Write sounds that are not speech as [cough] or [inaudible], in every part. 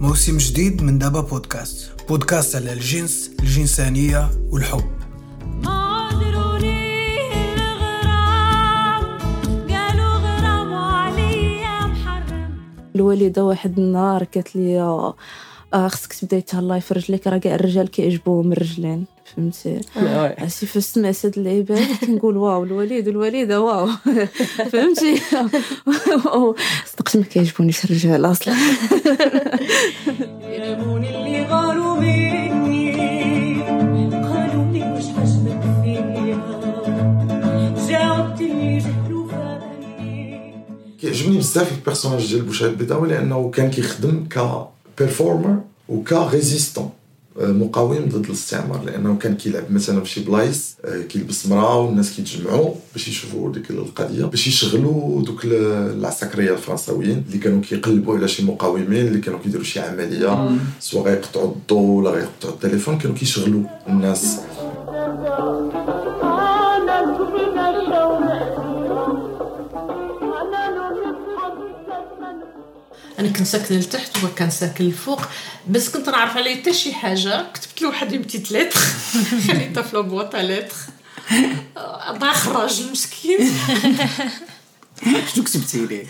موسم جديد من دابا بودكاست. بودكاست على الجنس الجنسانية والحب. الوالدة واحد النهار قالت لي آه خصك تبداي تهلاي في رجليك راه كاع الرجال كيعجبوهم الرجلين فهمتي؟ عرفتي فاش سمعت هاد اللعيبه كنقول واو الوليد والوالده واو. [laughs] فهمتي؟ صدقت ما كيعجبونيش الرجال أصلا. اللي غاروا مني قالوا لي واش عجبك فيا؟ جاوبتني جهلوا كيعجبني بزاف ال personnage ديال بوشعيب البيضاوي لأنه كان كيخدم ك performeur و ك résistant مقاوم ضد الاستعمار لأنه كان كيلعب مثلا في شي بلايص كيلبس مرا والناس كيتجمعوا باش يشوفوا ديك القضية باش يشغلوا دوك العساكريه الفرنساويين اللي كانوا كيقلبوا على شي مقاومين اللي كانوا كيديروا شي عمليه سواء غيقطعوا الضوء ولا غيقطعوا التليفون كانوا كيشغلوا الناس أنا كنت ساكنة لتحت وهو كان ساكن الفوق بس كنت نعرف عليه حتى شي حاجة. كتبت له واحد بتيت لتر خليتها في لابواط لتر بغا خرج المسكين. [laughs] شنو كتبتي ليه؟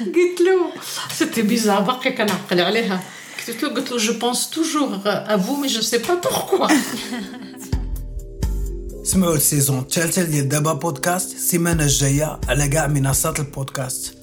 قلت له سيتي بيزار باقي كنعقل عليها. كتبت له قلت له je pense toujours à vous mais je sais pas pourquoi سمعوا ال saison الثالثه ديال دابا بودكاست السيمانه الجاية على كاع منصات البودكاست.